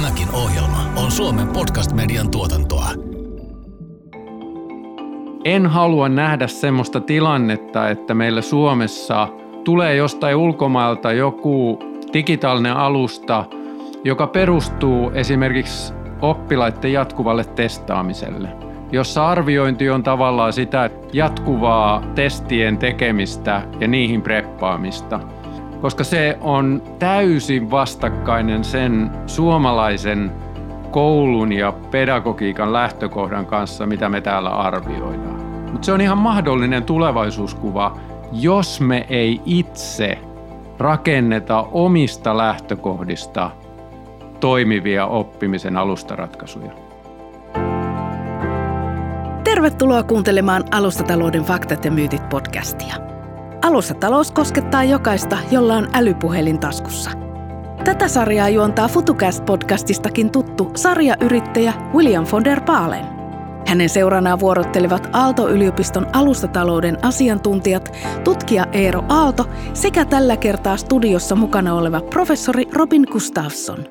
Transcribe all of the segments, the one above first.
Tämäkin ohjelma on Suomen podcast-median tuotantoa. En halua nähdä semmoista tilannetta, että meillä Suomessa tulee jostain ulkomailta joku digitaalinen alusta, joka perustuu esimerkiksi oppilaiden jatkuvalle testaamiselle, jossa arviointi on tavallaan sitä jatkuvaa testien tekemistä ja niihin preppaamista – koska se on täysin vastakkainen sen suomalaisen koulun ja pedagogiikan lähtökohdan kanssa, mitä me täällä arvioidaan. Mutta se on ihan mahdollinen tulevaisuuskuva, jos me ei itse rakenneta omista lähtökohdista toimivia oppimisen alustaratkaisuja. Tervetuloa kuuntelemaan Alustatalouden faktat ja myytit podcastia. Alussa talous koskettaa jokaista, jolla on älypuhelin taskussa. Tätä sarjaa juontaa FutuCast-podcastistakin tuttu sarjayrittäjä William von der Baalen. Hänen seuranaan vuorottelevat Aalto-yliopiston alustatalouden asiantuntijat, tutkija Eero Aalto sekä tällä kertaa studiossa mukana oleva professori Robin Gustafsson.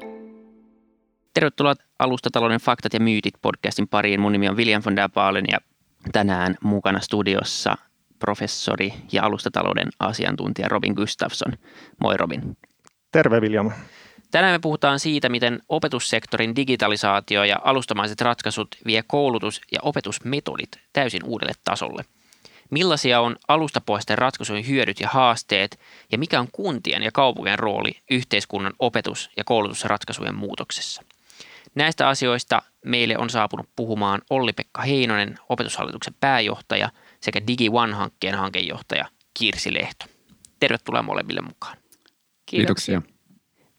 Tervetuloa Alustatalouden faktat ja myytit podcastin pariin. Mun nimi on William von der Baalen ja tänään mukana studiossa professori ja alustatalouden asiantuntija Robin Gustafsson. Moi Robin. Terve William. Tänään me puhutaan siitä, miten opetussektorin digitalisaatio ja alustamaiset ratkaisut vie koulutus- ja opetusmetodit täysin uudelle tasolle. Millaisia on alustapohjaisten ratkaisujen hyödyt ja haasteet ja mikä on kuntien ja kaupunkien rooli yhteiskunnan opetus- ja koulutusratkaisujen muutoksessa? Näistä asioista meille on saapunut puhumaan Olli-Pekka Heinonen, opetushallituksen pääjohtaja – sekä Digi One-hankkeen hankejohtaja Kirsi Lehto. Tervetuloa molemmille mukaan. Kiitoksia.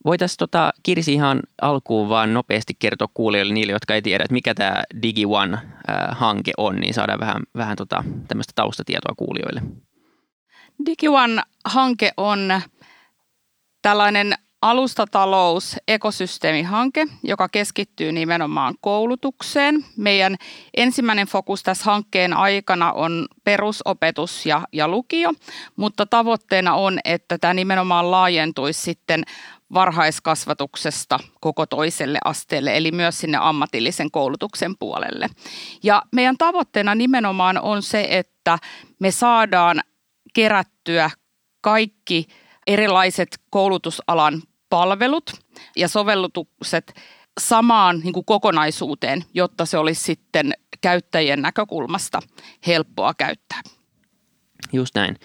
Voitaisiin tota, Kirsi ihan alkuun vaan nopeasti kertoa kuulijoille niille, jotka ei tiedä, että mikä tämä Digi One-hanke on, niin saadaan vähän, vähän tota, tämmöistä taustatietoa kuulijoille. Digi One-hanke on tällainen alustatalous ekosysteemihanke, joka keskittyy nimenomaan koulutukseen. Meidän ensimmäinen fokus tässä hankkeen aikana on perusopetus ja, ja lukio, mutta tavoitteena on, että tämä nimenomaan laajentuisi sitten varhaiskasvatuksesta koko toiselle asteelle, eli myös sinne ammatillisen koulutuksen puolelle. Ja meidän tavoitteena nimenomaan on se, että me saadaan kerättyä kaikki erilaiset koulutusalan palvelut ja sovellutukset samaan niin kuin kokonaisuuteen, jotta se olisi sitten käyttäjien näkökulmasta helppoa käyttää. Just näin.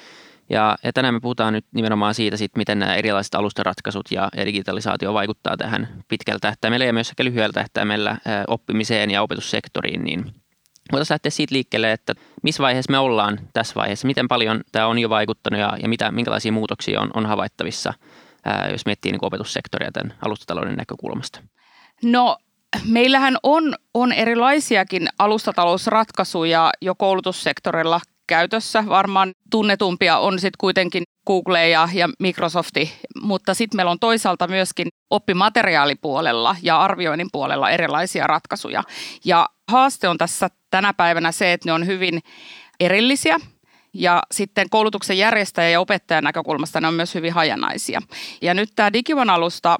Ja, ja tänään me puhutaan nyt nimenomaan siitä, sit, miten nämä erilaiset alustaratkaisut ja, digitalisaatio vaikuttaa tähän pitkällä tähtäimellä ja myös sekä lyhyellä tähtäimellä oppimiseen ja opetussektoriin. Niin voitaisiin lähteä siitä liikkeelle, että missä vaiheessa me ollaan tässä vaiheessa, miten paljon tämä on jo vaikuttanut ja, ja mitä, minkälaisia muutoksia on, on havaittavissa – jos miettii niin opetussektoria tämän alustatalouden näkökulmasta? No meillähän on, on erilaisiakin alustatalousratkaisuja jo koulutussektorilla käytössä. Varmaan tunnetumpia on sitten kuitenkin Google ja, ja Microsofti, mutta sitten meillä on toisaalta myöskin oppimateriaalipuolella ja arvioinnin puolella erilaisia ratkaisuja. Ja haaste on tässä tänä päivänä se, että ne on hyvin erillisiä ja sitten koulutuksen järjestäjä ja opettajan näkökulmasta ne on myös hyvin hajanaisia. Ja nyt tämä Digivan alusta,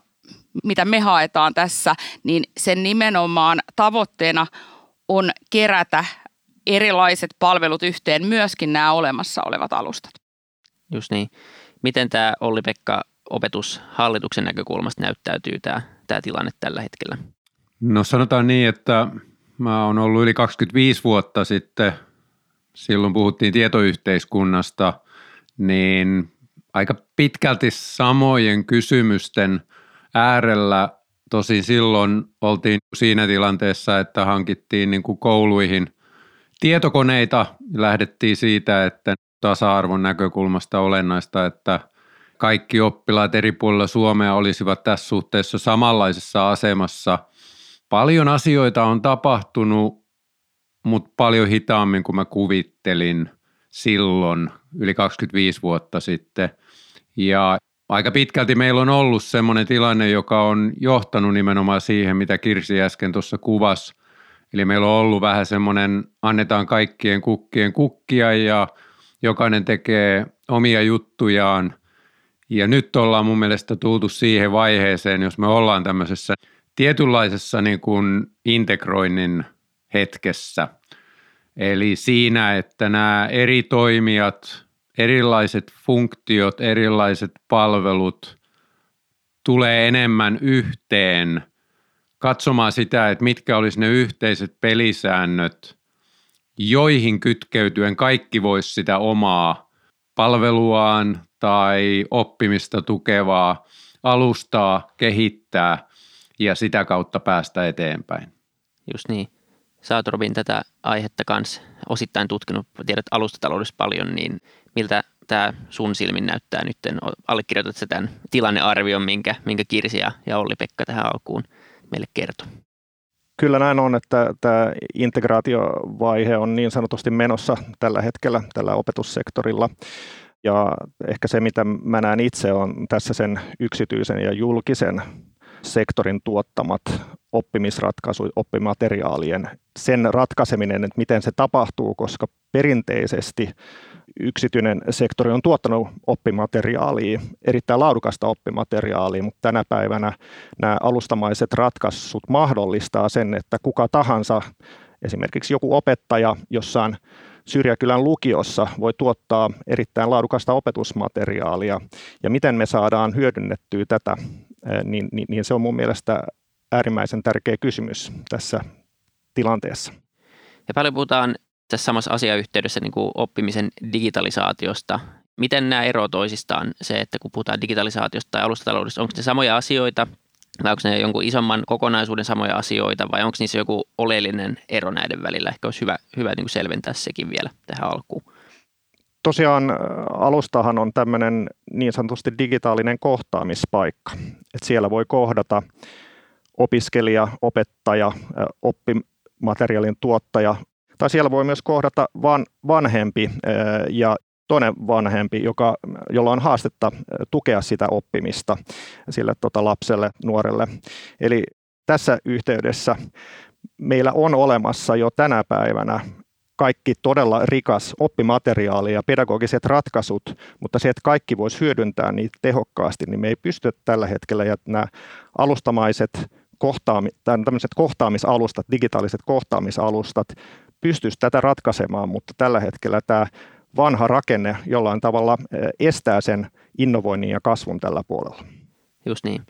mitä me haetaan tässä, niin sen nimenomaan tavoitteena on kerätä erilaiset palvelut yhteen, myöskin nämä olemassa olevat alustat. Just niin. Miten tämä Olli-Pekka opetushallituksen näkökulmasta näyttäytyy tämä, tämä tilanne tällä hetkellä? No sanotaan niin, että mä oon ollut yli 25 vuotta sitten silloin puhuttiin tietoyhteiskunnasta, niin aika pitkälti samojen kysymysten äärellä tosi silloin oltiin siinä tilanteessa, että hankittiin niin kuin kouluihin tietokoneita. Lähdettiin siitä, että tasa-arvon näkökulmasta olennaista, että kaikki oppilaat eri puolilla Suomea olisivat tässä suhteessa samanlaisessa asemassa. Paljon asioita on tapahtunut mutta paljon hitaammin kuin mä kuvittelin silloin yli 25 vuotta sitten. Ja aika pitkälti meillä on ollut semmoinen tilanne, joka on johtanut nimenomaan siihen, mitä Kirsi äsken tuossa kuvasi. Eli meillä on ollut vähän semmoinen, annetaan kaikkien kukkien kukkia ja jokainen tekee omia juttujaan. Ja nyt ollaan mun mielestä tultu siihen vaiheeseen, jos me ollaan tämmöisessä tietynlaisessa niin kuin integroinnin hetkessä. Eli siinä, että nämä eri toimijat, erilaiset funktiot, erilaiset palvelut tulee enemmän yhteen katsomaan sitä, että mitkä olisi ne yhteiset pelisäännöt, joihin kytkeytyen kaikki voisi sitä omaa palveluaan tai oppimista tukevaa alustaa kehittää ja sitä kautta päästä eteenpäin. Just niin. Sä oot Robin tätä aihetta kanssa osittain tutkinut, tiedät alustataloudessa paljon, niin miltä tämä sun silmin näyttää nyt? Allekirjoitat sä tämän tilannearvion, minkä, minkä Kirsi ja, ja Olli-Pekka tähän alkuun meille kertoi? Kyllä näin on, että tämä integraatiovaihe on niin sanotusti menossa tällä hetkellä tällä opetussektorilla. Ja ehkä se, mitä mä näen itse, on tässä sen yksityisen ja julkisen sektorin tuottamat oppimisratkaisut, oppimateriaalien, sen ratkaiseminen, että miten se tapahtuu, koska perinteisesti yksityinen sektori on tuottanut oppimateriaalia, erittäin laadukasta oppimateriaalia, mutta tänä päivänä nämä alustamaiset ratkaisut mahdollistaa sen, että kuka tahansa, esimerkiksi joku opettaja jossain Syrjäkylän lukiossa voi tuottaa erittäin laadukasta opetusmateriaalia. Ja miten me saadaan hyödynnettyä tätä, niin, niin, niin se on mun mielestä äärimmäisen tärkeä kysymys tässä tilanteessa. Ja paljon puhutaan tässä samassa asiayhteydessä niin kuin oppimisen digitalisaatiosta. Miten nämä eroavat toisistaan se, että kun puhutaan digitalisaatiosta tai alustataloudesta, onko ne samoja asioita vai onko ne jonkun isomman kokonaisuuden samoja asioita vai onko niissä joku oleellinen ero näiden välillä? Ehkä olisi hyvä, hyvä niin kuin selventää sekin vielä tähän alkuun. Tosiaan alustahan on tämmöinen niin sanotusti digitaalinen kohtaamispaikka. Et siellä voi kohdata opiskelija, opettaja, oppimateriaalin tuottaja tai siellä voi myös kohdata van, vanhempi ja toinen vanhempi, joka, jolla on haastetta tukea sitä oppimista sille tota, lapselle, nuorelle. Eli tässä yhteydessä meillä on olemassa jo tänä päivänä kaikki todella rikas oppimateriaali ja pedagogiset ratkaisut, mutta se, että kaikki voisi hyödyntää niitä tehokkaasti, niin me ei pysty tällä hetkellä, ja nämä alustamaiset kohtaami, tämmöiset kohtaamisalustat, digitaaliset kohtaamisalustat, pystyisi tätä ratkaisemaan, mutta tällä hetkellä tämä vanha rakenne jollain tavalla estää sen innovoinnin ja kasvun tällä puolella. Just niin.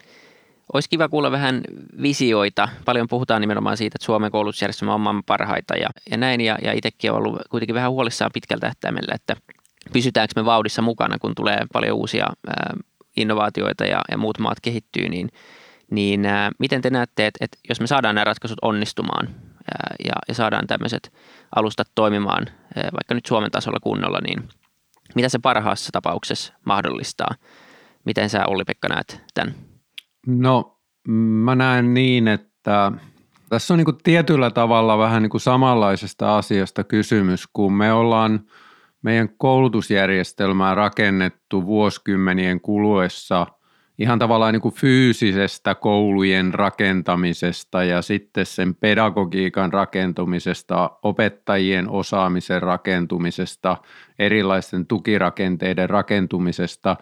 Olisi kiva kuulla vähän visioita. Paljon puhutaan nimenomaan siitä, että Suomen koulutusjärjestelmä on maailman parhaita ja, ja näin. Ja, ja itsekin olen ollut kuitenkin vähän huolissaan pitkältä tähtäimellä, että pysytäänkö me vauhdissa mukana, kun tulee paljon uusia ää, innovaatioita ja, ja muut maat kehittyy, niin, niin ää, miten te näette, että, että jos me saadaan nämä ratkaisut onnistumaan, ja, ja saadaan tämmöiset alustat toimimaan vaikka nyt Suomen tasolla kunnolla, niin mitä se parhaassa tapauksessa mahdollistaa? Miten sä Olli-Pekka näet tämän? No mä näen niin, että tässä on niin kuin tietyllä tavalla vähän niin kuin samanlaisesta asiasta kysymys, kun me ollaan meidän koulutusjärjestelmää rakennettu vuosikymmenien kuluessa – ihan tavallaan niin kuin fyysisestä koulujen rakentamisesta ja sitten sen pedagogiikan rakentumisesta, opettajien osaamisen rakentumisesta, erilaisten tukirakenteiden rakentumisesta.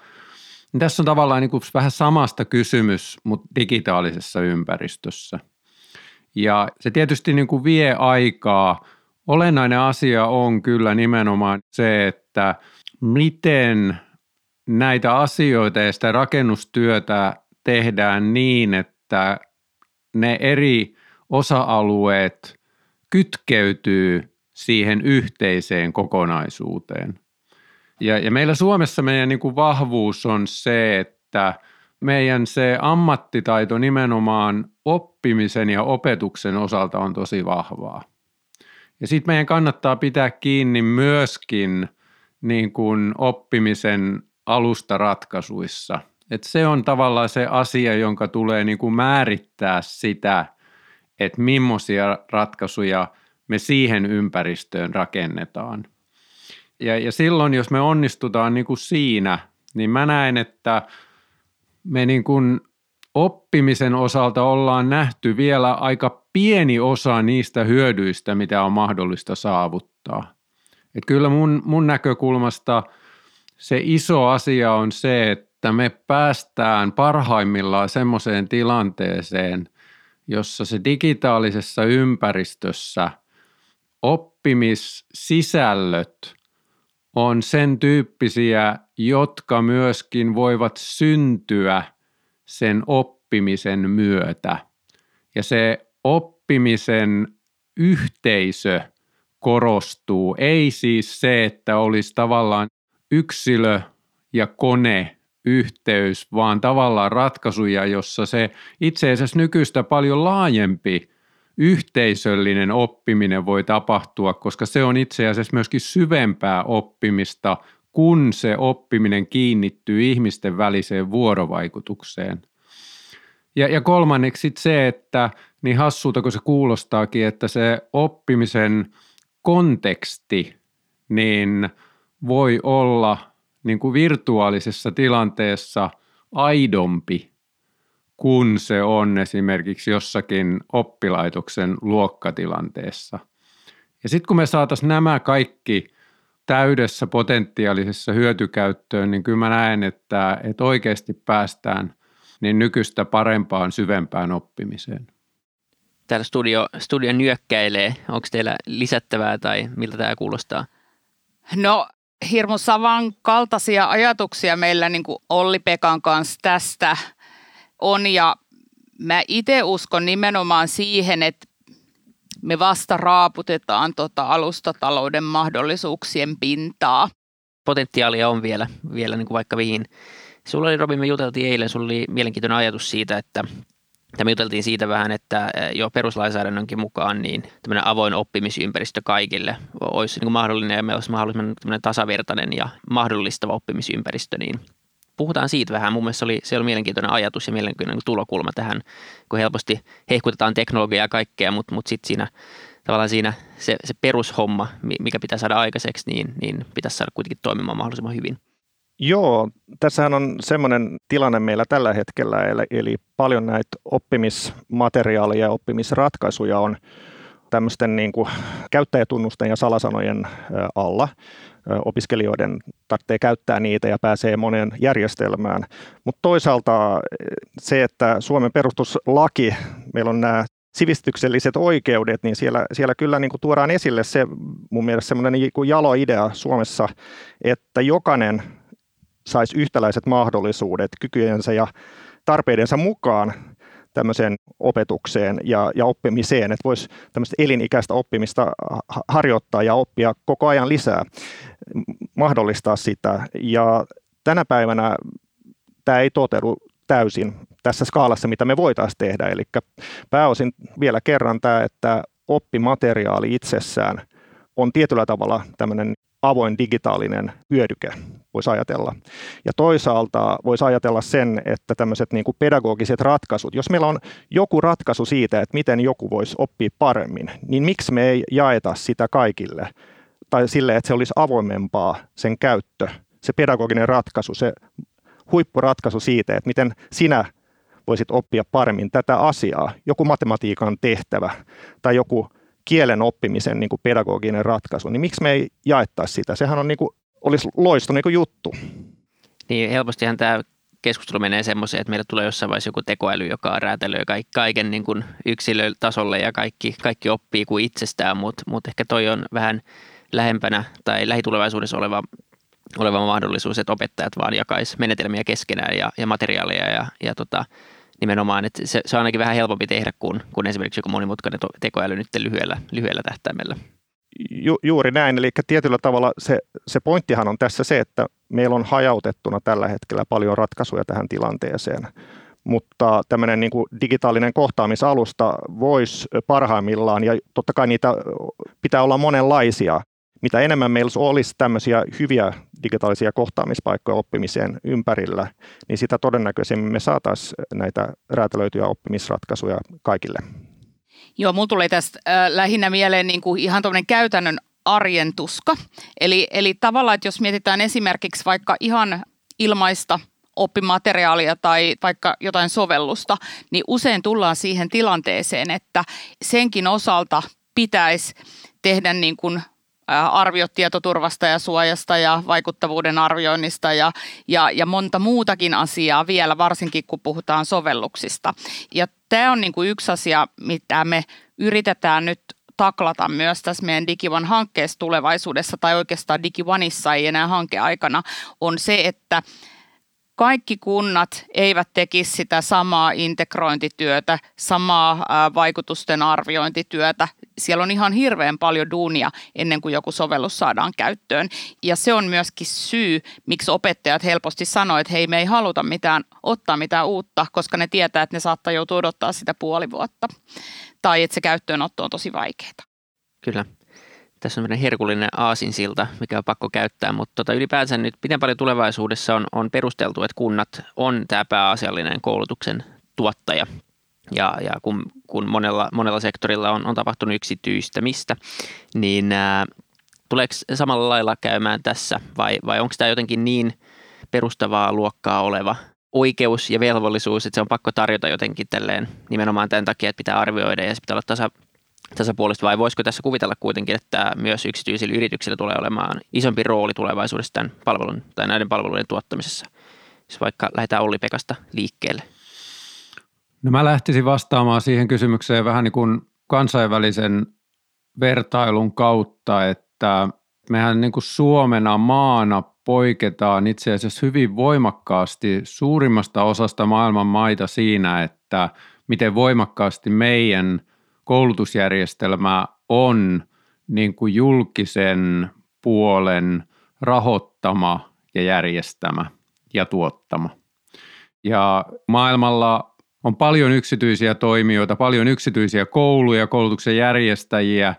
Tässä on tavallaan niin kuin vähän samasta kysymys, mutta digitaalisessa ympäristössä. Ja se tietysti niin kuin vie aikaa. Olennainen asia on kyllä nimenomaan se, että miten näitä asioita ja sitä rakennustyötä tehdään niin, että ne eri osa-alueet kytkeytyy siihen yhteiseen kokonaisuuteen. Ja, ja meillä Suomessa meidän niin kuin vahvuus on se, että meidän se ammattitaito nimenomaan oppimisen ja opetuksen osalta on tosi vahvaa. Ja sitten meidän kannattaa pitää kiinni myöskin niin kuin oppimisen alustaratkaisuissa. Et se on tavallaan se asia, jonka tulee niin kuin määrittää sitä, että millaisia ratkaisuja me siihen ympäristöön rakennetaan. Ja, ja silloin, jos me onnistutaan niin kuin siinä, niin mä näen, että me niin kuin oppimisen osalta ollaan nähty vielä aika pieni osa niistä hyödyistä, mitä on mahdollista saavuttaa. Et kyllä mun, mun näkökulmasta – se iso asia on se, että me päästään parhaimmillaan semmoiseen tilanteeseen, jossa se digitaalisessa ympäristössä oppimissisällöt on sen tyyppisiä, jotka myöskin voivat syntyä sen oppimisen myötä. Ja se oppimisen yhteisö korostuu. Ei siis se, että olisi tavallaan yksilö ja kone yhteys, vaan tavallaan ratkaisuja, jossa se itse asiassa nykyistä paljon laajempi yhteisöllinen oppiminen voi tapahtua, koska se on itse asiassa myöskin syvempää oppimista, kun se oppiminen kiinnittyy ihmisten väliseen vuorovaikutukseen. Ja, ja kolmanneksi se, että niin hassulta kuin se kuulostaakin, että se oppimisen konteksti niin voi olla niin kuin virtuaalisessa tilanteessa aidompi kun se on esimerkiksi jossakin oppilaitoksen luokkatilanteessa. Ja sitten kun me saataisiin nämä kaikki täydessä potentiaalisessa hyötykäyttöön, niin kyllä mä näen, että, että oikeasti päästään niin nykyistä parempaan, syvempään oppimiseen. Täällä studio, studio nyökkäilee. Onko teillä lisättävää tai miltä tämä kuulostaa? No hirmu savan kaltaisia ajatuksia meillä niin kuin Olli Pekan kanssa tästä – on ja mä itse uskon nimenomaan siihen, että me vasta raaputetaan tota alustatalouden mahdollisuuksien pintaa. Potentiaalia on vielä, vielä niin kuin vaikka mihin. Sulla oli, Robin, me juteltiin eilen, sulla oli mielenkiintoinen ajatus siitä, että me juteltiin siitä vähän, että jo peruslainsäädännönkin mukaan niin tämmöinen avoin oppimisympäristö kaikille olisi niin kuin mahdollinen ja meillä olisi mahdollisimman tasavertainen ja mahdollistava oppimisympäristö, niin puhutaan siitä vähän. Mun mielestä oli, se oli mielenkiintoinen ajatus ja mielenkiintoinen tulokulma tähän, kun helposti hehkutetaan teknologiaa ja kaikkea, mutta, mutta sitten siinä tavallaan siinä se, se perushomma, mikä pitää saada aikaiseksi, niin, niin pitäisi saada kuitenkin toimimaan mahdollisimman hyvin. Joo, tässähän on semmoinen tilanne meillä tällä hetkellä, eli, eli paljon näitä oppimismateriaaleja ja oppimisratkaisuja on tämmöisten niin kuin käyttäjätunnusten ja salasanojen alla opiskelijoiden tarvitsee käyttää niitä ja pääsee moneen järjestelmään. Mutta toisaalta se, että Suomen perustuslaki, meillä on nämä sivistykselliset oikeudet, niin siellä, siellä kyllä niin kuin tuodaan esille se mun mielestä semmoinen niin jalo idea Suomessa, että jokainen saisi yhtäläiset mahdollisuudet kykyjensä ja tarpeidensa mukaan tämmöiseen opetukseen ja, ja oppimiseen, että voisi tämmöistä elinikäistä oppimista harjoittaa ja oppia koko ajan lisää, mahdollistaa sitä. Ja tänä päivänä tämä ei toteudu täysin tässä skaalassa, mitä me voitaisiin tehdä. Eli pääosin vielä kerran tämä, että oppimateriaali itsessään on tietyllä tavalla tämmöinen avoin digitaalinen hyödyke, voisi ajatella. Ja toisaalta voisi ajatella sen, että tämmöiset niin kuin pedagogiset ratkaisut, jos meillä on joku ratkaisu siitä, että miten joku voisi oppia paremmin, niin miksi me ei jaeta sitä kaikille? Tai sille, että se olisi avoimempaa sen käyttö, se pedagoginen ratkaisu, se huippuratkaisu siitä, että miten sinä voisit oppia paremmin tätä asiaa, joku matematiikan tehtävä tai joku kielen oppimisen niin kuin pedagoginen ratkaisu, niin miksi me ei jaettaisi sitä? Sehän on niin kuin, olisi loisto niin kuin juttu. Niin helpostihan tämä keskustelu menee semmoiseen, että meillä tulee jossain vaiheessa joku tekoäly, joka räätälöi kaiken niin kuin yksilötasolle ja kaikki, kaikki oppii kuin itsestään, mutta mut ehkä toi on vähän lähempänä tai lähitulevaisuudessa oleva, oleva mahdollisuus, että opettajat vaan jakaisi menetelmiä keskenään ja, ja materiaaleja ja, ja tota, nimenomaan, että se, se on ainakin vähän helpompi tehdä kuin, kuin esimerkiksi joku monimutkainen tekoäly nyt lyhyellä, lyhyellä tähtäimellä. Ju, juuri näin, eli tietyllä tavalla se, se pointtihan on tässä se, että meillä on hajautettuna tällä hetkellä paljon ratkaisuja tähän tilanteeseen, mutta tämmöinen niin kuin digitaalinen kohtaamisalusta voisi parhaimmillaan, ja totta kai niitä pitää olla monenlaisia, mitä enemmän meillä olisi tämmöisiä hyviä digitaalisia kohtaamispaikkoja oppimiseen ympärillä, niin sitä todennäköisemmin me saataisiin näitä räätälöityjä oppimisratkaisuja kaikille. Joo, mulla tulee tästä äh, lähinnä mieleen niin kuin ihan tuommoinen käytännön arjen tuska. Eli, eli tavallaan, että jos mietitään esimerkiksi vaikka ihan ilmaista oppimateriaalia tai vaikka jotain sovellusta, niin usein tullaan siihen tilanteeseen, että senkin osalta pitäisi tehdä niin kuin arviot tietoturvasta ja suojasta ja vaikuttavuuden arvioinnista ja, ja, ja monta muutakin asiaa vielä, varsinkin kun puhutaan sovelluksista. Ja tämä on niin kuin yksi asia, mitä me yritetään nyt taklata myös tässä meidän DigiOne hankkeessa tulevaisuudessa, tai oikeastaan DigiOneissa ei enää hankeaikana, on se, että kaikki kunnat eivät tekisi sitä samaa integrointityötä, samaa vaikutusten arviointityötä. Siellä on ihan hirveän paljon duunia ennen kuin joku sovellus saadaan käyttöön. Ja se on myöskin syy, miksi opettajat helposti sanoo, että hei me ei haluta mitään, ottaa mitään uutta, koska ne tietää, että ne saattaa joutua odottaa sitä puoli vuotta. Tai että se käyttöönotto on tosi vaikeaa. Kyllä tässä on herkullinen aasinsilta, mikä on pakko käyttää, mutta tota, ylipäänsä nyt miten paljon tulevaisuudessa on, on perusteltu, että kunnat on tämä pääasiallinen koulutuksen tuottaja. Ja, ja kun, kun monella, monella sektorilla on, on tapahtunut yksityistämistä, niin ää, tuleeko samalla lailla käymään tässä vai, vai onko tämä jotenkin niin perustavaa luokkaa oleva oikeus ja velvollisuus, että se on pakko tarjota jotenkin tälleen nimenomaan tämän takia, että pitää arvioida ja se pitää olla tasa, tasapuolista, vai voisiko tässä kuvitella kuitenkin, että myös yksityisillä yrityksillä tulee olemaan isompi rooli tulevaisuudessa tämän palvelun tai näiden palveluiden tuottamisessa, jos vaikka lähdetään Olli Pekasta liikkeelle? No mä lähtisin vastaamaan siihen kysymykseen vähän niin kuin kansainvälisen vertailun kautta, että mehän niin kuin Suomena maana poiketaan itse asiassa hyvin voimakkaasti suurimmasta osasta maailman maita siinä, että miten voimakkaasti meidän – koulutusjärjestelmä on niin kuin julkisen puolen rahoittama ja järjestämä ja tuottama. Ja maailmalla on paljon yksityisiä toimijoita, paljon yksityisiä kouluja, koulutuksen järjestäjiä,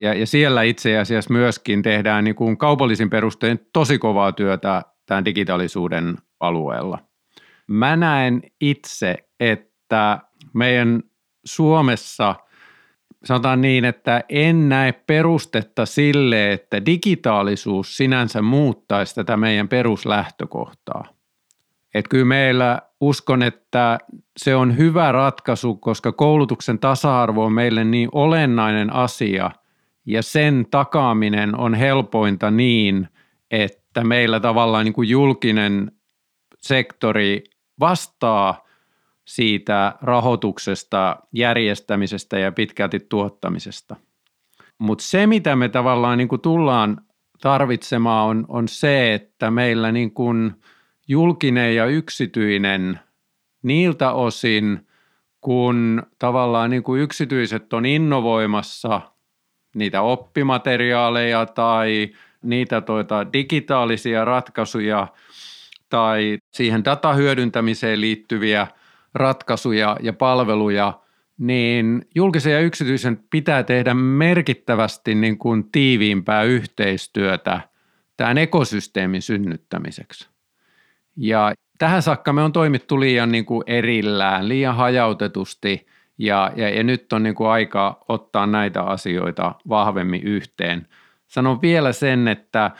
ja, ja siellä itse asiassa myöskin tehdään niin kuin kaupallisin perustein tosi kovaa työtä tämän digitaalisuuden alueella. Mä näen itse, että meidän Suomessa sanotaan niin, että en näe perustetta sille, että digitaalisuus sinänsä muuttaisi tätä meidän peruslähtökohtaa. Että kyllä meillä uskon, että se on hyvä ratkaisu, koska koulutuksen tasa-arvo on meille niin olennainen asia ja sen takaaminen on helpointa niin, että meillä tavallaan niin kuin julkinen sektori vastaa siitä rahoituksesta, järjestämisestä ja pitkälti tuottamisesta. Mutta se, mitä me tavallaan niin tullaan tarvitsemaan, on, on se, että meillä niin kuin julkinen ja yksityinen niiltä osin, kun tavallaan niin kuin yksityiset on innovoimassa niitä oppimateriaaleja tai niitä tuota digitaalisia ratkaisuja tai siihen datahyödyntämiseen liittyviä – ratkaisuja ja palveluja, niin julkisen ja yksityisen pitää tehdä merkittävästi niin kuin tiiviimpää yhteistyötä tämän ekosysteemin synnyttämiseksi. Ja tähän saakka me on toimittu liian niin kuin erillään, liian hajautetusti ja, ja, ja nyt on niin kuin aika ottaa näitä asioita vahvemmin yhteen. Sanon vielä sen, että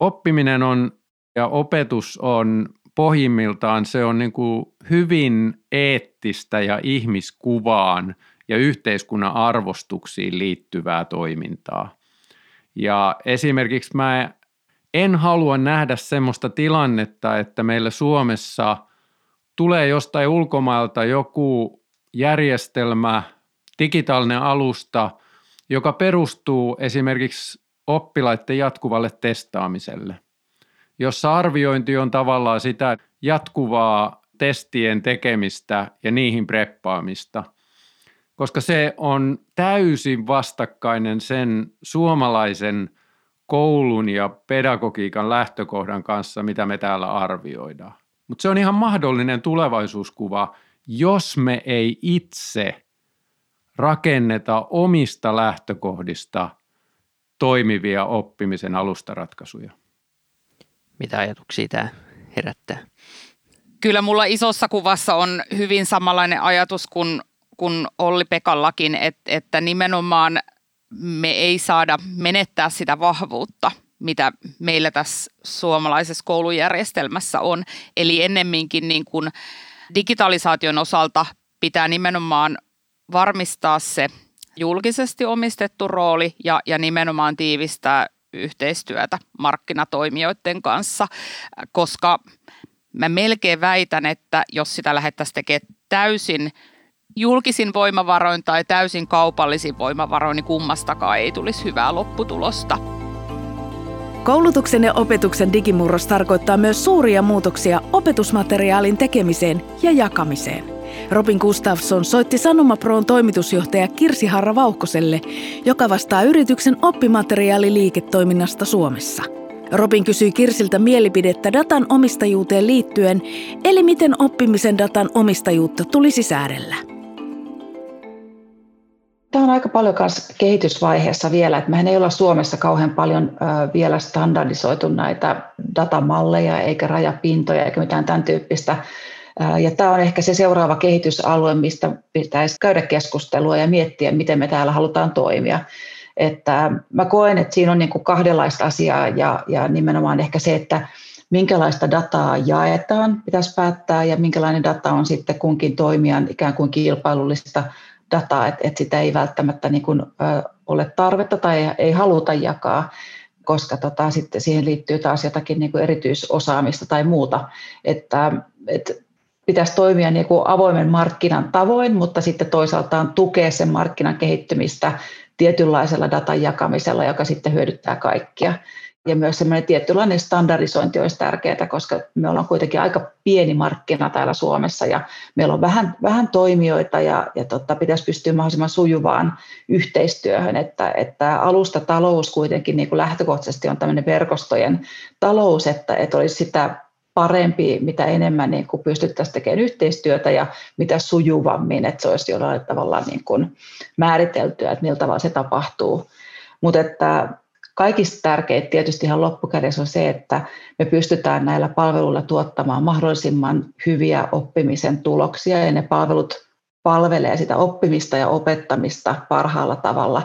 oppiminen on ja opetus on pohjimmiltaan se on niin kuin hyvin eettistä ja ihmiskuvaan ja yhteiskunnan arvostuksiin liittyvää toimintaa. Ja esimerkiksi mä en halua nähdä semmoista tilannetta, että meillä Suomessa tulee jostain ulkomailta joku järjestelmä, digitaalinen alusta, joka perustuu esimerkiksi oppilaiden jatkuvalle testaamiselle jossa arviointi on tavallaan sitä jatkuvaa testien tekemistä ja niihin preppaamista, koska se on täysin vastakkainen sen suomalaisen koulun ja pedagogiikan lähtökohdan kanssa, mitä me täällä arvioidaan. Mutta se on ihan mahdollinen tulevaisuuskuva, jos me ei itse rakenneta omista lähtökohdista toimivia oppimisen alustaratkaisuja. Mitä ajatuksia tämä herättää? Kyllä mulla isossa kuvassa on hyvin samanlainen ajatus kuin, kuin Olli Pekallakin, että, että nimenomaan me ei saada menettää sitä vahvuutta, mitä meillä tässä suomalaisessa koulujärjestelmässä on. Eli ennemminkin niin kuin digitalisaation osalta pitää nimenomaan varmistaa se julkisesti omistettu rooli ja, ja nimenomaan tiivistää yhteistyötä markkinatoimijoiden kanssa, koska mä melkein väitän, että jos sitä lähdettäisiin tekemään täysin julkisin voimavaroin tai täysin kaupallisin voimavaroin, niin kummastakaan ei tulisi hyvää lopputulosta. Koulutuksen ja opetuksen digimurros tarkoittaa myös suuria muutoksia opetusmateriaalin tekemiseen ja jakamiseen. Robin Gustafsson soitti Sanomaproon toimitusjohtaja Kirsi Harra Vauhkoselle, joka vastaa yrityksen oppimateriaaliliiketoiminnasta Suomessa. Robin kysyi Kirsiltä mielipidettä datan omistajuuteen liittyen, eli miten oppimisen datan omistajuutta tulisi säädellä. Tämä on aika paljon myös kehitysvaiheessa vielä, että mehän ei olla Suomessa kauhean paljon vielä standardisoitu näitä datamalleja eikä rajapintoja eikä mitään tämän tyyppistä. Ja tämä on ehkä se seuraava kehitysalue, mistä pitäisi käydä keskustelua ja miettiä, miten me täällä halutaan toimia. Että mä koen, että siinä on niin kuin kahdenlaista asiaa ja, ja nimenomaan ehkä se, että minkälaista dataa jaetaan, pitäisi päättää ja minkälainen data on sitten kunkin toimijan ikään kuin kilpailullista dataa, että, että sitä ei välttämättä niin kuin, ole tarvetta tai ei haluta jakaa, koska tota, sitten siihen liittyy taas jotakin niin kuin erityisosaamista tai muuta. Että, että pitäisi toimia niin kuin avoimen markkinan tavoin, mutta sitten toisaaltaan tukea sen markkinan kehittymistä tietynlaisella datan jakamisella, joka sitten hyödyttää kaikkia. Ja myös semmoinen tietynlainen standardisointi olisi tärkeää, koska me ollaan kuitenkin aika pieni markkina täällä Suomessa ja meillä on vähän, vähän toimijoita ja, ja totta, pitäisi pystyä mahdollisimman sujuvaan yhteistyöhön, että, että alusta talous kuitenkin niin kuin lähtökohtaisesti on tämmöinen verkostojen talous, että, että olisi sitä parempi, mitä enemmän niin kuin pystyttäisiin tekemään yhteistyötä ja mitä sujuvammin, että se olisi jollain tavalla niin kuin määriteltyä, että millä tavalla se tapahtuu. Mutta että kaikista tärkeintä tietysti ihan loppukädessä on se, että me pystytään näillä palveluilla tuottamaan mahdollisimman hyviä oppimisen tuloksia ja ne palvelut palvelee sitä oppimista ja opettamista parhaalla tavalla.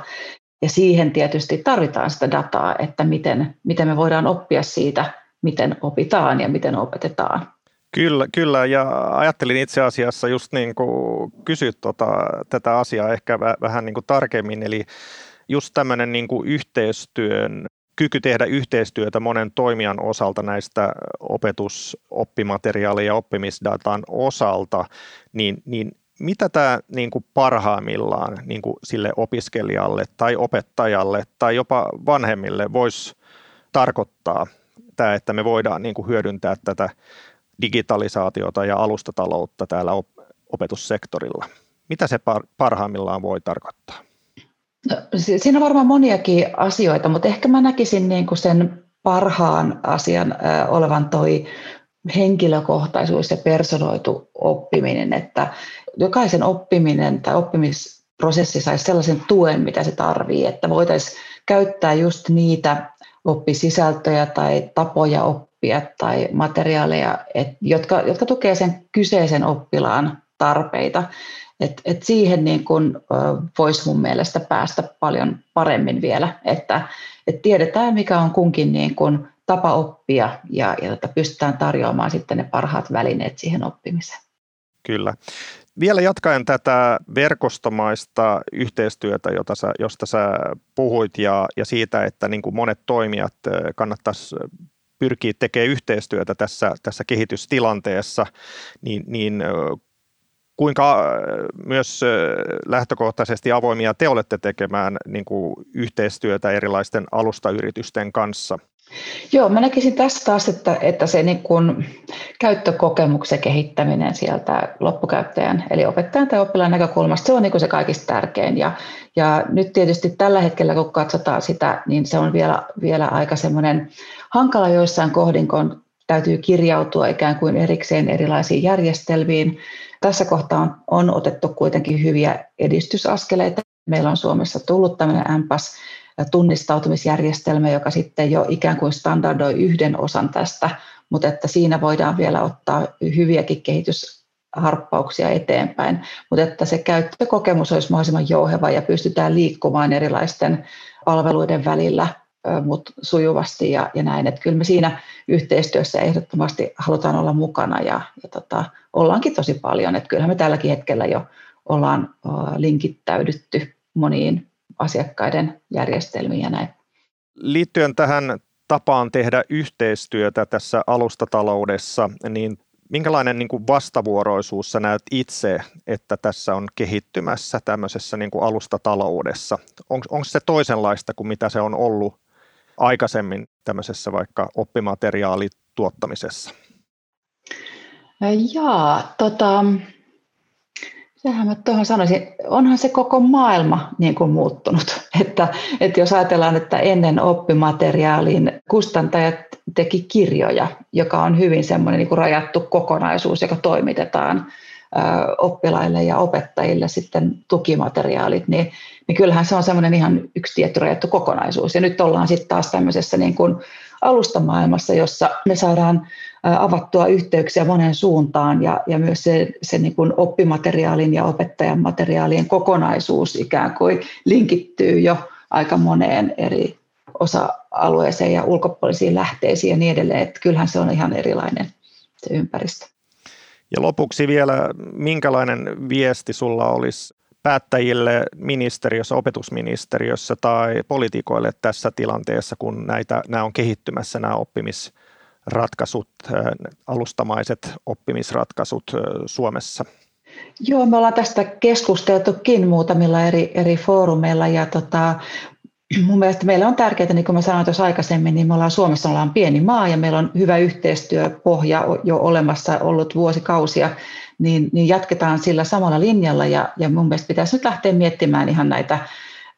Ja siihen tietysti tarvitaan sitä dataa, että miten, miten me voidaan oppia siitä, miten opitaan ja miten opetetaan. Kyllä, kyllä, ja ajattelin itse asiassa just niin kuin kysyä tota, tätä asiaa ehkä vähän niin kuin tarkemmin, eli just tämmöinen niin kuin yhteistyön, kyky tehdä yhteistyötä monen toimijan osalta näistä opetus, oppimateriaali- ja oppimisdatan osalta, niin, niin mitä tämä niin kuin parhaimmillaan niin kuin sille opiskelijalle tai opettajalle tai jopa vanhemmille voisi tarkoittaa tämä, että me voidaan niin kuin hyödyntää tätä digitalisaatiota ja alustataloutta täällä opetussektorilla? Mitä se parhaimmillaan voi tarkoittaa? No, siinä on varmaan moniakin asioita, mutta ehkä mä näkisin niin kuin sen parhaan asian olevan toi henkilökohtaisuus ja personoitu oppiminen, että jokaisen oppiminen tai oppimisprosessi saisi sellaisen tuen, mitä se tarvii, että voitaisiin käyttää just niitä oppisisältöjä tai tapoja oppia tai materiaaleja, et, jotka, jotka tukevat sen kyseisen oppilaan tarpeita. Et, et siihen niin kun, voisi mun mielestä päästä paljon paremmin vielä, että et tiedetään mikä on kunkin niin kun, tapa oppia ja, ja että pystytään tarjoamaan sitten ne parhaat välineet siihen oppimiseen. Kyllä. Vielä jatkaen tätä verkostomaista yhteistyötä, jota sä, josta sä puhuit ja, ja siitä, että niin kuin monet toimijat kannattaisi pyrkiä tekemään yhteistyötä tässä, tässä kehitystilanteessa, niin, niin kuinka myös lähtökohtaisesti avoimia te olette tekemään niin kuin yhteistyötä erilaisten alustayritysten kanssa? Joo, mä näkisin tässä taas, että, että se niin kuin käyttökokemuksen kehittäminen sieltä loppukäyttäjän, eli opettajan tai oppilaan näkökulmasta, se on niin se kaikista tärkein. Ja, ja nyt tietysti tällä hetkellä, kun katsotaan sitä, niin se on vielä, vielä aika semmoinen hankala joissain kohdin, kun täytyy kirjautua ikään kuin erikseen erilaisiin järjestelmiin. Tässä kohtaa on, on otettu kuitenkin hyviä edistysaskeleita. Meillä on Suomessa tullut tämmöinen MPAS, tunnistautumisjärjestelmä, joka sitten jo ikään kuin standardoi yhden osan tästä, mutta että siinä voidaan vielä ottaa hyviäkin kehitysharppauksia eteenpäin, mutta että se käyttökokemus olisi mahdollisimman jouheva ja pystytään liikkumaan erilaisten palveluiden välillä mutta sujuvasti ja, ja näin. Että kyllä me siinä yhteistyössä ehdottomasti halutaan olla mukana ja, ja tota, ollaankin tosi paljon. Että kyllähän me tälläkin hetkellä jo ollaan linkittäydytty moniin asiakkaiden järjestelmiin ja näin. Liittyen tähän tapaan tehdä yhteistyötä tässä alustataloudessa, niin minkälainen niin kuin vastavuoroisuus sä näet itse, että tässä on kehittymässä tämmöisessä niin kuin alustataloudessa? Onko se toisenlaista kuin mitä se on ollut aikaisemmin tämmöisessä vaikka oppimateriaalituottamisessa? Jaa, tota, Sehän mä tuohon sanoisin, onhan se koko maailma niin kuin muuttunut. Että, että jos ajatellaan, että ennen oppimateriaalin kustantajat teki kirjoja, joka on hyvin semmoinen niin kuin rajattu kokonaisuus, joka toimitetaan oppilaille ja opettajille sitten tukimateriaalit, niin, niin kyllähän se on semmoinen ihan yksi tietty rajattu kokonaisuus. Ja nyt ollaan sitten taas tämmöisessä niin kuin alustamaailmassa, jossa me saadaan avattua yhteyksiä monen suuntaan ja, ja myös se, se niin kuin oppimateriaalin ja opettajan materiaalien kokonaisuus ikään kuin linkittyy jo aika moneen eri osa-alueeseen ja ulkopuolisiin lähteisiin ja niin edelleen. Että kyllähän se on ihan erilainen se ympäristö. Ja lopuksi vielä, minkälainen viesti sulla olisi päättäjille ministeriössä, opetusministeriössä tai poliitikoille tässä tilanteessa, kun näitä, nämä on kehittymässä nämä oppimisratkaisut, alustamaiset oppimisratkaisut Suomessa? Joo, me ollaan tästä keskusteltukin muutamilla eri, eri foorumeilla ja tota, mun mielestä meillä on tärkeää, niin kuin mä sanoin tuossa aikaisemmin, niin me ollaan Suomessa ollaan pieni maa ja meillä on hyvä yhteistyöpohja jo olemassa ollut vuosikausia, niin, niin jatketaan sillä samalla linjalla ja, ja mun mielestä pitäisi nyt lähteä miettimään ihan näitä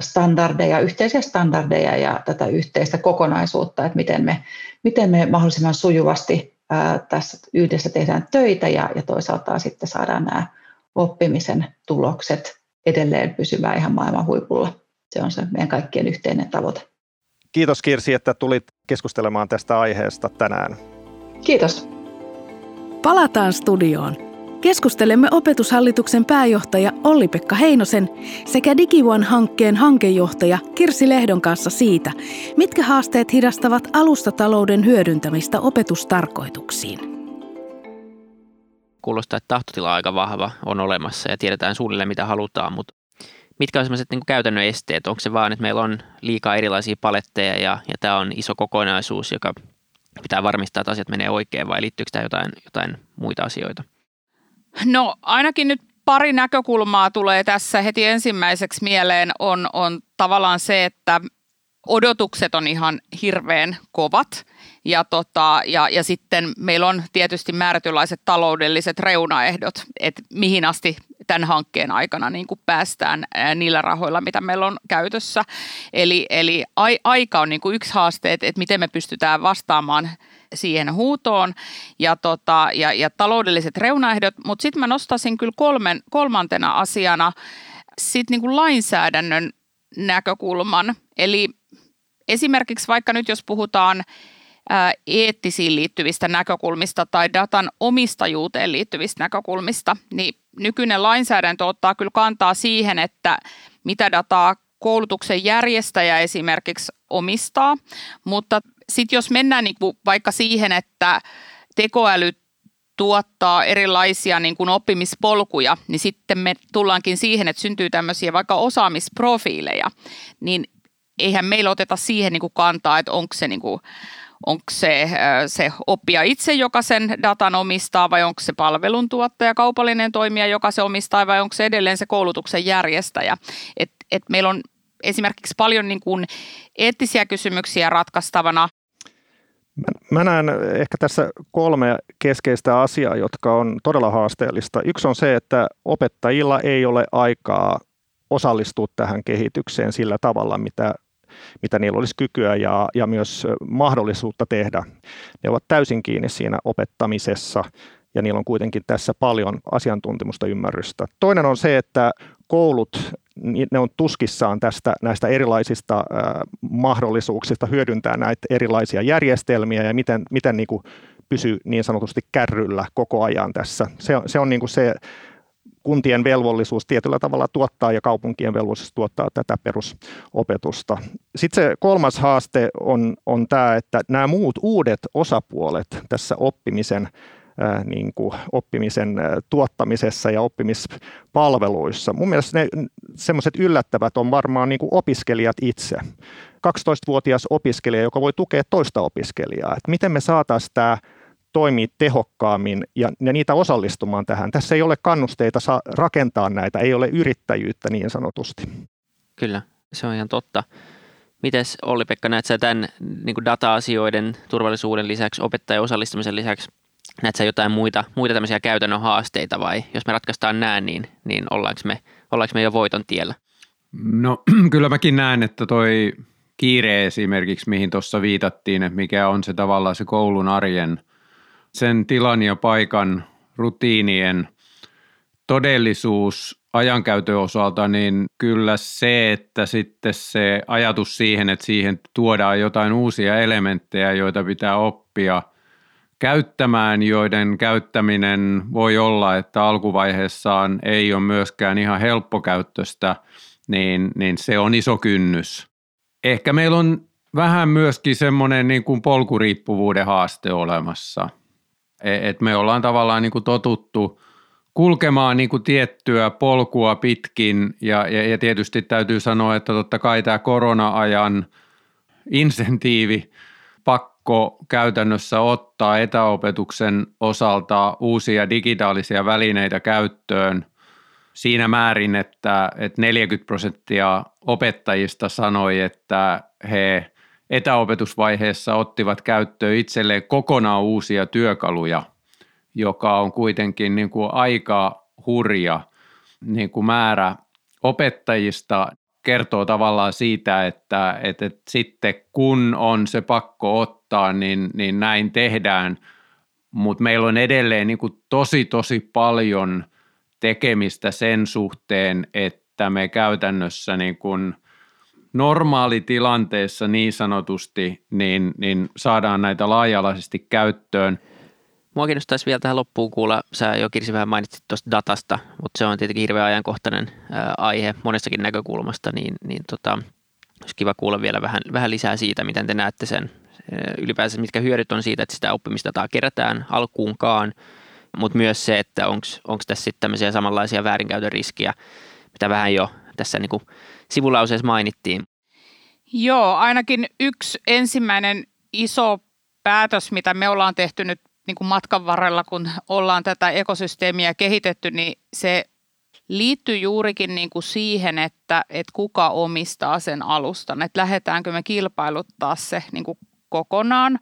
standardeja, yhteisiä standardeja ja tätä yhteistä kokonaisuutta, että miten me, miten me mahdollisimman sujuvasti ää, tässä yhdessä tehdään töitä ja, ja toisaalta sitten saadaan nämä oppimisen tulokset edelleen pysymään ihan maailman huipulla se on se meidän kaikkien yhteinen tavoite. Kiitos Kirsi, että tulit keskustelemaan tästä aiheesta tänään. Kiitos. Palataan studioon. Keskustelemme opetushallituksen pääjohtaja Olli-Pekka Heinosen sekä DigiOne-hankkeen hankejohtaja Kirsi Lehdon kanssa siitä, mitkä haasteet hidastavat alustatalouden hyödyntämistä opetustarkoituksiin. Kuulostaa, että tahtotila aika vahva on olemassa ja tiedetään suunnilleen mitä halutaan, mutta mitkä on sellaiset niin käytännön esteet? Onko se vaan, että meillä on liikaa erilaisia paletteja ja, ja tämä on iso kokonaisuus, joka pitää varmistaa, että asiat menee oikein vai liittyykö tämä jotain, jotain muita asioita? No ainakin nyt pari näkökulmaa tulee tässä heti ensimmäiseksi mieleen on, on tavallaan se, että odotukset on ihan hirveän kovat ja, tota, ja, ja sitten meillä on tietysti määrätynlaiset taloudelliset reunaehdot, että mihin asti tämän hankkeen aikana niin kuin päästään niillä rahoilla, mitä meillä on käytössä. Eli, eli ai, aika on niin kuin yksi haaste, että, että miten me pystytään vastaamaan siihen huutoon ja, tota, ja, ja taloudelliset reunaehdot, mutta sitten mä nostaisin kyllä kolmen, kolmantena asiana sit niin kuin lainsäädännön näkökulman. Eli esimerkiksi vaikka nyt jos puhutaan eettisiin liittyvistä näkökulmista tai datan omistajuuteen liittyvistä näkökulmista, niin nykyinen lainsäädäntö ottaa kyllä kantaa siihen, että mitä dataa koulutuksen järjestäjä esimerkiksi omistaa, mutta sitten jos mennään niin kuin vaikka siihen, että tekoäly tuottaa erilaisia niin kuin oppimispolkuja, niin sitten me tullaankin siihen, että syntyy tämmöisiä vaikka osaamisprofiileja, niin eihän meillä oteta siihen niin kuin kantaa, että onko se niin kuin onko se, se oppija itse, joka sen datan omistaa, vai onko se palveluntuottaja, kaupallinen toimija, joka se omistaa, vai onko se edelleen se koulutuksen järjestäjä. Et, et meillä on esimerkiksi paljon niin kuin eettisiä kysymyksiä ratkaistavana. Mä näen ehkä tässä kolme keskeistä asiaa, jotka on todella haasteellista. Yksi on se, että opettajilla ei ole aikaa osallistua tähän kehitykseen sillä tavalla, mitä mitä niillä olisi kykyä ja, ja myös mahdollisuutta tehdä. Ne ovat täysin kiinni siinä opettamisessa ja niillä on kuitenkin tässä paljon asiantuntemusta ymmärrystä. Toinen on se, että koulut, ne on tuskissaan tästä, näistä erilaisista äh, mahdollisuuksista hyödyntää näitä erilaisia järjestelmiä ja miten, miten niin kuin pysyy niin sanotusti kärryllä koko ajan tässä. Se, se on niin kuin se kuntien velvollisuus tietyllä tavalla tuottaa ja kaupunkien velvollisuus tuottaa tätä perusopetusta. Sitten se kolmas haaste on, on tämä, että nämä muut uudet osapuolet tässä oppimisen niin kuin oppimisen tuottamisessa ja oppimispalveluissa. Mun mielestä ne semmoiset yllättävät on varmaan niin kuin opiskelijat itse. 12-vuotias opiskelija, joka voi tukea toista opiskelijaa. Että miten me saataisiin tämä toimii tehokkaammin ja, ja niitä osallistumaan tähän. Tässä ei ole kannusteita saa rakentaa näitä, ei ole yrittäjyyttä niin sanotusti. Kyllä, se on ihan totta. Mites Olli-Pekka, näet sä tämän niin data-asioiden turvallisuuden lisäksi, opettajan osallistumisen lisäksi, näet sä jotain muita, muita tämmöisiä käytännön haasteita vai jos me ratkaistaan nämä, niin, niin ollaanko, me, ollaanko me jo voiton tiellä? No kyllä mäkin näen, että toi kiire esimerkiksi, mihin tuossa viitattiin, että mikä on se tavallaan se koulun arjen, sen tilan ja paikan rutiinien todellisuus ajankäytön osalta, niin kyllä se, että sitten se ajatus siihen, että siihen tuodaan jotain uusia elementtejä, joita pitää oppia käyttämään, joiden käyttäminen voi olla, että alkuvaiheessaan ei ole myöskään ihan helppokäyttöistä, niin, niin se on iso kynnys. Ehkä meillä on vähän myöskin semmoinen niin kuin polkuriippuvuuden haaste olemassa. E, et me ollaan tavallaan niin kuin totuttu – kulkemaan niin kuin tiettyä polkua pitkin ja, ja, ja tietysti täytyy sanoa, että totta kai tämä korona-ajan insentiivi pakko käytännössä ottaa etäopetuksen osalta uusia digitaalisia välineitä käyttöön siinä määrin, että, että 40 prosenttia opettajista sanoi, että he etäopetusvaiheessa ottivat käyttöön itselleen kokonaan uusia työkaluja – joka on kuitenkin niin kuin aika hurja niin kuin määrä opettajista kertoo tavallaan siitä, että, että, että sitten kun on se pakko ottaa, niin, niin näin tehdään, mutta meillä on edelleen niin kuin tosi tosi paljon tekemistä sen suhteen, että me käytännössä niin kuin normaalitilanteessa niin sanotusti niin, niin saadaan näitä laaja-alaisesti käyttöön – Mua kiinnostaisi vielä tähän loppuun kuulla, sä jo Kirsi vähän mainitsit tuosta datasta, mutta se on tietenkin hirveän ajankohtainen aihe monestakin näkökulmasta, niin, niin tota, olisi kiva kuulla vielä vähän, vähän lisää siitä, miten te näette sen ylipäänsä, mitkä hyödyt on siitä, että sitä oppimisdataa kerätään alkuunkaan, mutta myös se, että onko tässä sitten tämmöisiä samanlaisia väärinkäytön riskiä, mitä vähän jo tässä niin kuin sivulauseessa mainittiin. Joo, ainakin yksi ensimmäinen iso päätös, mitä me ollaan tehty nyt niin kuin matkan varrella, kun ollaan tätä ekosysteemiä kehitetty, niin se liittyy juurikin niin kuin siihen, että, että kuka omistaa sen alustan, että lähdetäänkö me kilpailuttaa se niin kuin kokonaan.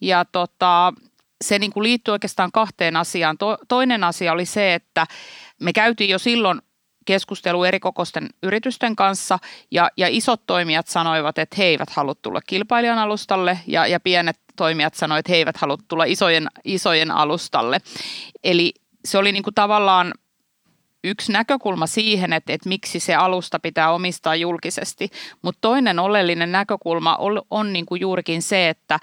Ja tota, se niin kuin liittyy oikeastaan kahteen asiaan. To, toinen asia oli se, että me käytiin jo silloin keskustelu eri kokoisten yritysten kanssa ja, ja isot toimijat sanoivat, että he eivät halua tulla kilpailijan alustalle ja, ja pienet toimijat sanoivat, että he eivät halua tulla isojen, isojen alustalle. Eli se oli niin kuin tavallaan yksi näkökulma siihen, että, että miksi se alusta pitää omistaa julkisesti. Mutta toinen oleellinen näkökulma on, on niin kuin juurikin se, että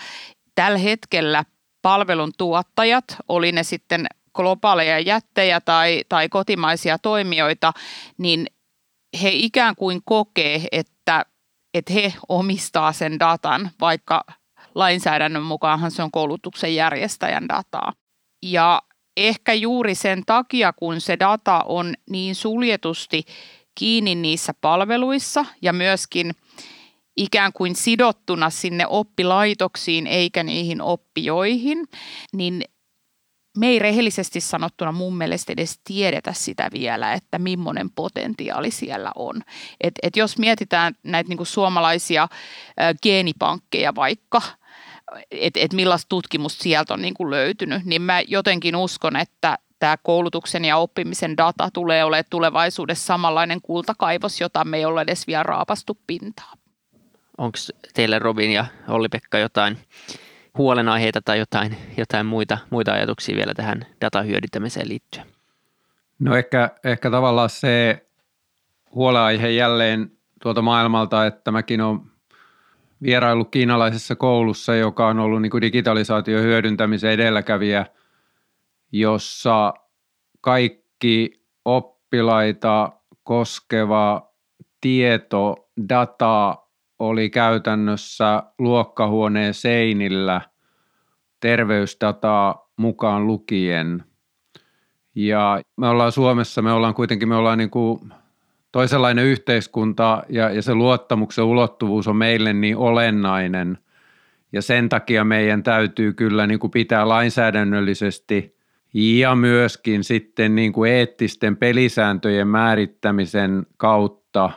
tällä hetkellä palvelun tuottajat, oli ne sitten globaaleja jättejä tai, tai kotimaisia toimijoita, niin he ikään kuin kokee, että, että he omistaa sen datan, vaikka lainsäädännön mukaanhan se on koulutuksen järjestäjän dataa. Ja ehkä juuri sen takia, kun se data on niin suljetusti kiinni niissä palveluissa ja myöskin ikään kuin sidottuna sinne oppilaitoksiin eikä niihin oppijoihin, niin me ei rehellisesti sanottuna mun mielestä edes tiedetä sitä vielä, että millainen potentiaali siellä on. Et, et jos mietitään näitä niinku suomalaisia ä, geenipankkeja vaikka, että et millaista tutkimusta sieltä on niinku löytynyt, niin mä jotenkin uskon, että tämä koulutuksen ja oppimisen data tulee olemaan tulevaisuudessa samanlainen kultakaivos, jota me ei ole edes vielä raapastu pintaa. Onko teille Robin ja Olli-Pekka jotain huolenaiheita tai jotain, jotain muita, muita ajatuksia vielä tähän datan hyödyntämiseen liittyen? No ehkä, ehkä tavallaan se huolenaihe jälleen tuolta maailmalta, että mäkin olen vieraillut kiinalaisessa koulussa, joka on ollut niin digitalisaation hyödyntämisen edelläkävijä, jossa kaikki oppilaita koskeva tieto, data oli käytännössä luokkahuoneen seinillä, terveysdataa mukaan lukien. Ja me ollaan Suomessa, me ollaan kuitenkin, me ollaan niin kuin toisenlainen yhteiskunta ja, ja se luottamuksen ulottuvuus on meille niin olennainen. Ja sen takia meidän täytyy kyllä niin kuin pitää lainsäädännöllisesti ja myöskin sitten niin kuin eettisten pelisääntöjen määrittämisen kautta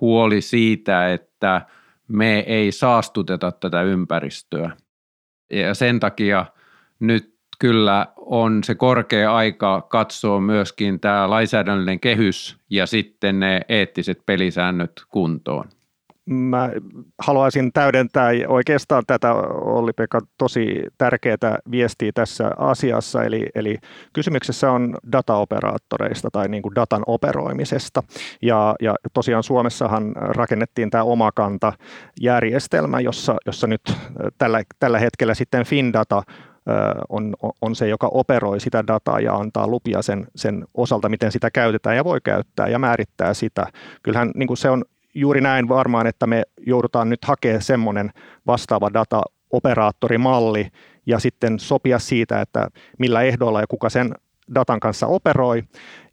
huoli siitä, että me ei saastuteta tätä ympäristöä. Ja sen takia nyt kyllä on se korkea aika katsoa myöskin tämä lainsäädännöllinen kehys ja sitten ne eettiset pelisäännöt kuntoon. Mä haluaisin täydentää oikeastaan tätä Olli-Pekka tosi tärkeää viestiä tässä asiassa, eli, eli kysymyksessä on dataoperaattoreista tai niin kuin datan operoimisesta. Ja, ja tosiaan Suomessahan rakennettiin tämä omakanta järjestelmä, jossa, jossa nyt tällä, tällä hetkellä sitten Findata on, on se, joka operoi sitä dataa ja antaa lupia sen, sen osalta, miten sitä käytetään ja voi käyttää ja määrittää sitä. Kyllähän niin kuin se on juuri näin varmaan, että me joudutaan nyt hakemaan semmoinen vastaava dataoperaattorimalli ja sitten sopia siitä, että millä ehdoilla ja kuka sen datan kanssa operoi.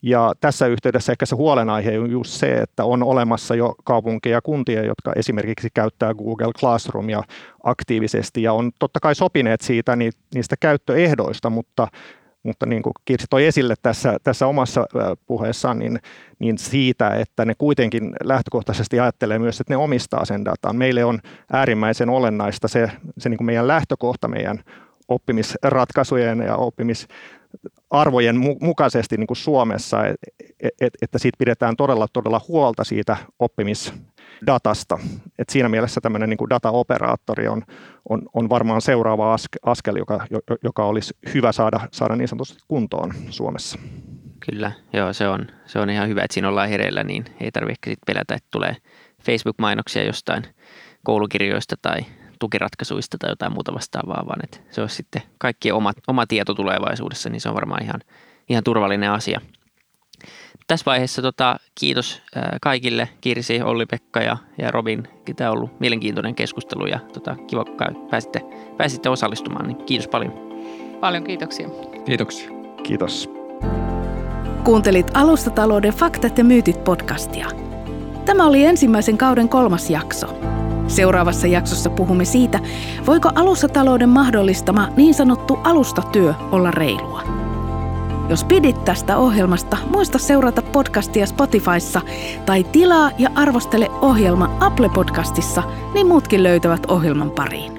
Ja tässä yhteydessä ehkä se huolenaihe on just se, että on olemassa jo kaupunkeja ja kuntia, jotka esimerkiksi käyttää Google Classroomia aktiivisesti ja on totta kai sopineet siitä niistä käyttöehdoista, mutta mutta niin kuin Kirsi toi esille tässä, tässä omassa puheessaan, niin, niin siitä, että ne kuitenkin lähtökohtaisesti ajattelee myös, että ne omistaa sen datan. Meille on äärimmäisen olennaista se, se niin kuin meidän lähtökohta meidän oppimisratkaisujen ja oppimisarvojen mukaisesti niin kuin Suomessa, että siitä pidetään todella, todella huolta siitä oppimis datasta. Et siinä mielessä tämmöinen niin dataoperaattori on, on, on varmaan seuraava askel, joka, joka olisi hyvä saada, saada niin sanotusti kuntoon Suomessa. Kyllä, joo, se on, se on ihan hyvä, että siinä ollaan hereillä, niin ei tarvitse pelätä, että tulee Facebook-mainoksia jostain koulukirjoista tai tukiratkaisuista tai jotain muuta vastaavaa, vaan että se olisi sitten kaikkien oma, oma tieto tulevaisuudessa, niin se on varmaan ihan, ihan turvallinen asia – tässä vaiheessa tota, kiitos kaikille, Kirsi, Olli-Pekka ja, ja Robin. Tämä on ollut mielenkiintoinen keskustelu ja tota, kiva, kun pääsitte, pääsitte osallistumaan, niin kiitos paljon. Paljon kiitoksia. Kiitoksia. Kiitos. Kuuntelit Alustatalouden faktat ja myytit podcastia. Tämä oli ensimmäisen kauden kolmas jakso. Seuraavassa jaksossa puhumme siitä, voiko alustatalouden mahdollistama niin sanottu alustatyö olla reilua. Jos pidit tästä ohjelmasta, muista seurata podcastia Spotifyssa tai tilaa ja arvostele ohjelma Apple Podcastissa, niin muutkin löytävät ohjelman pariin.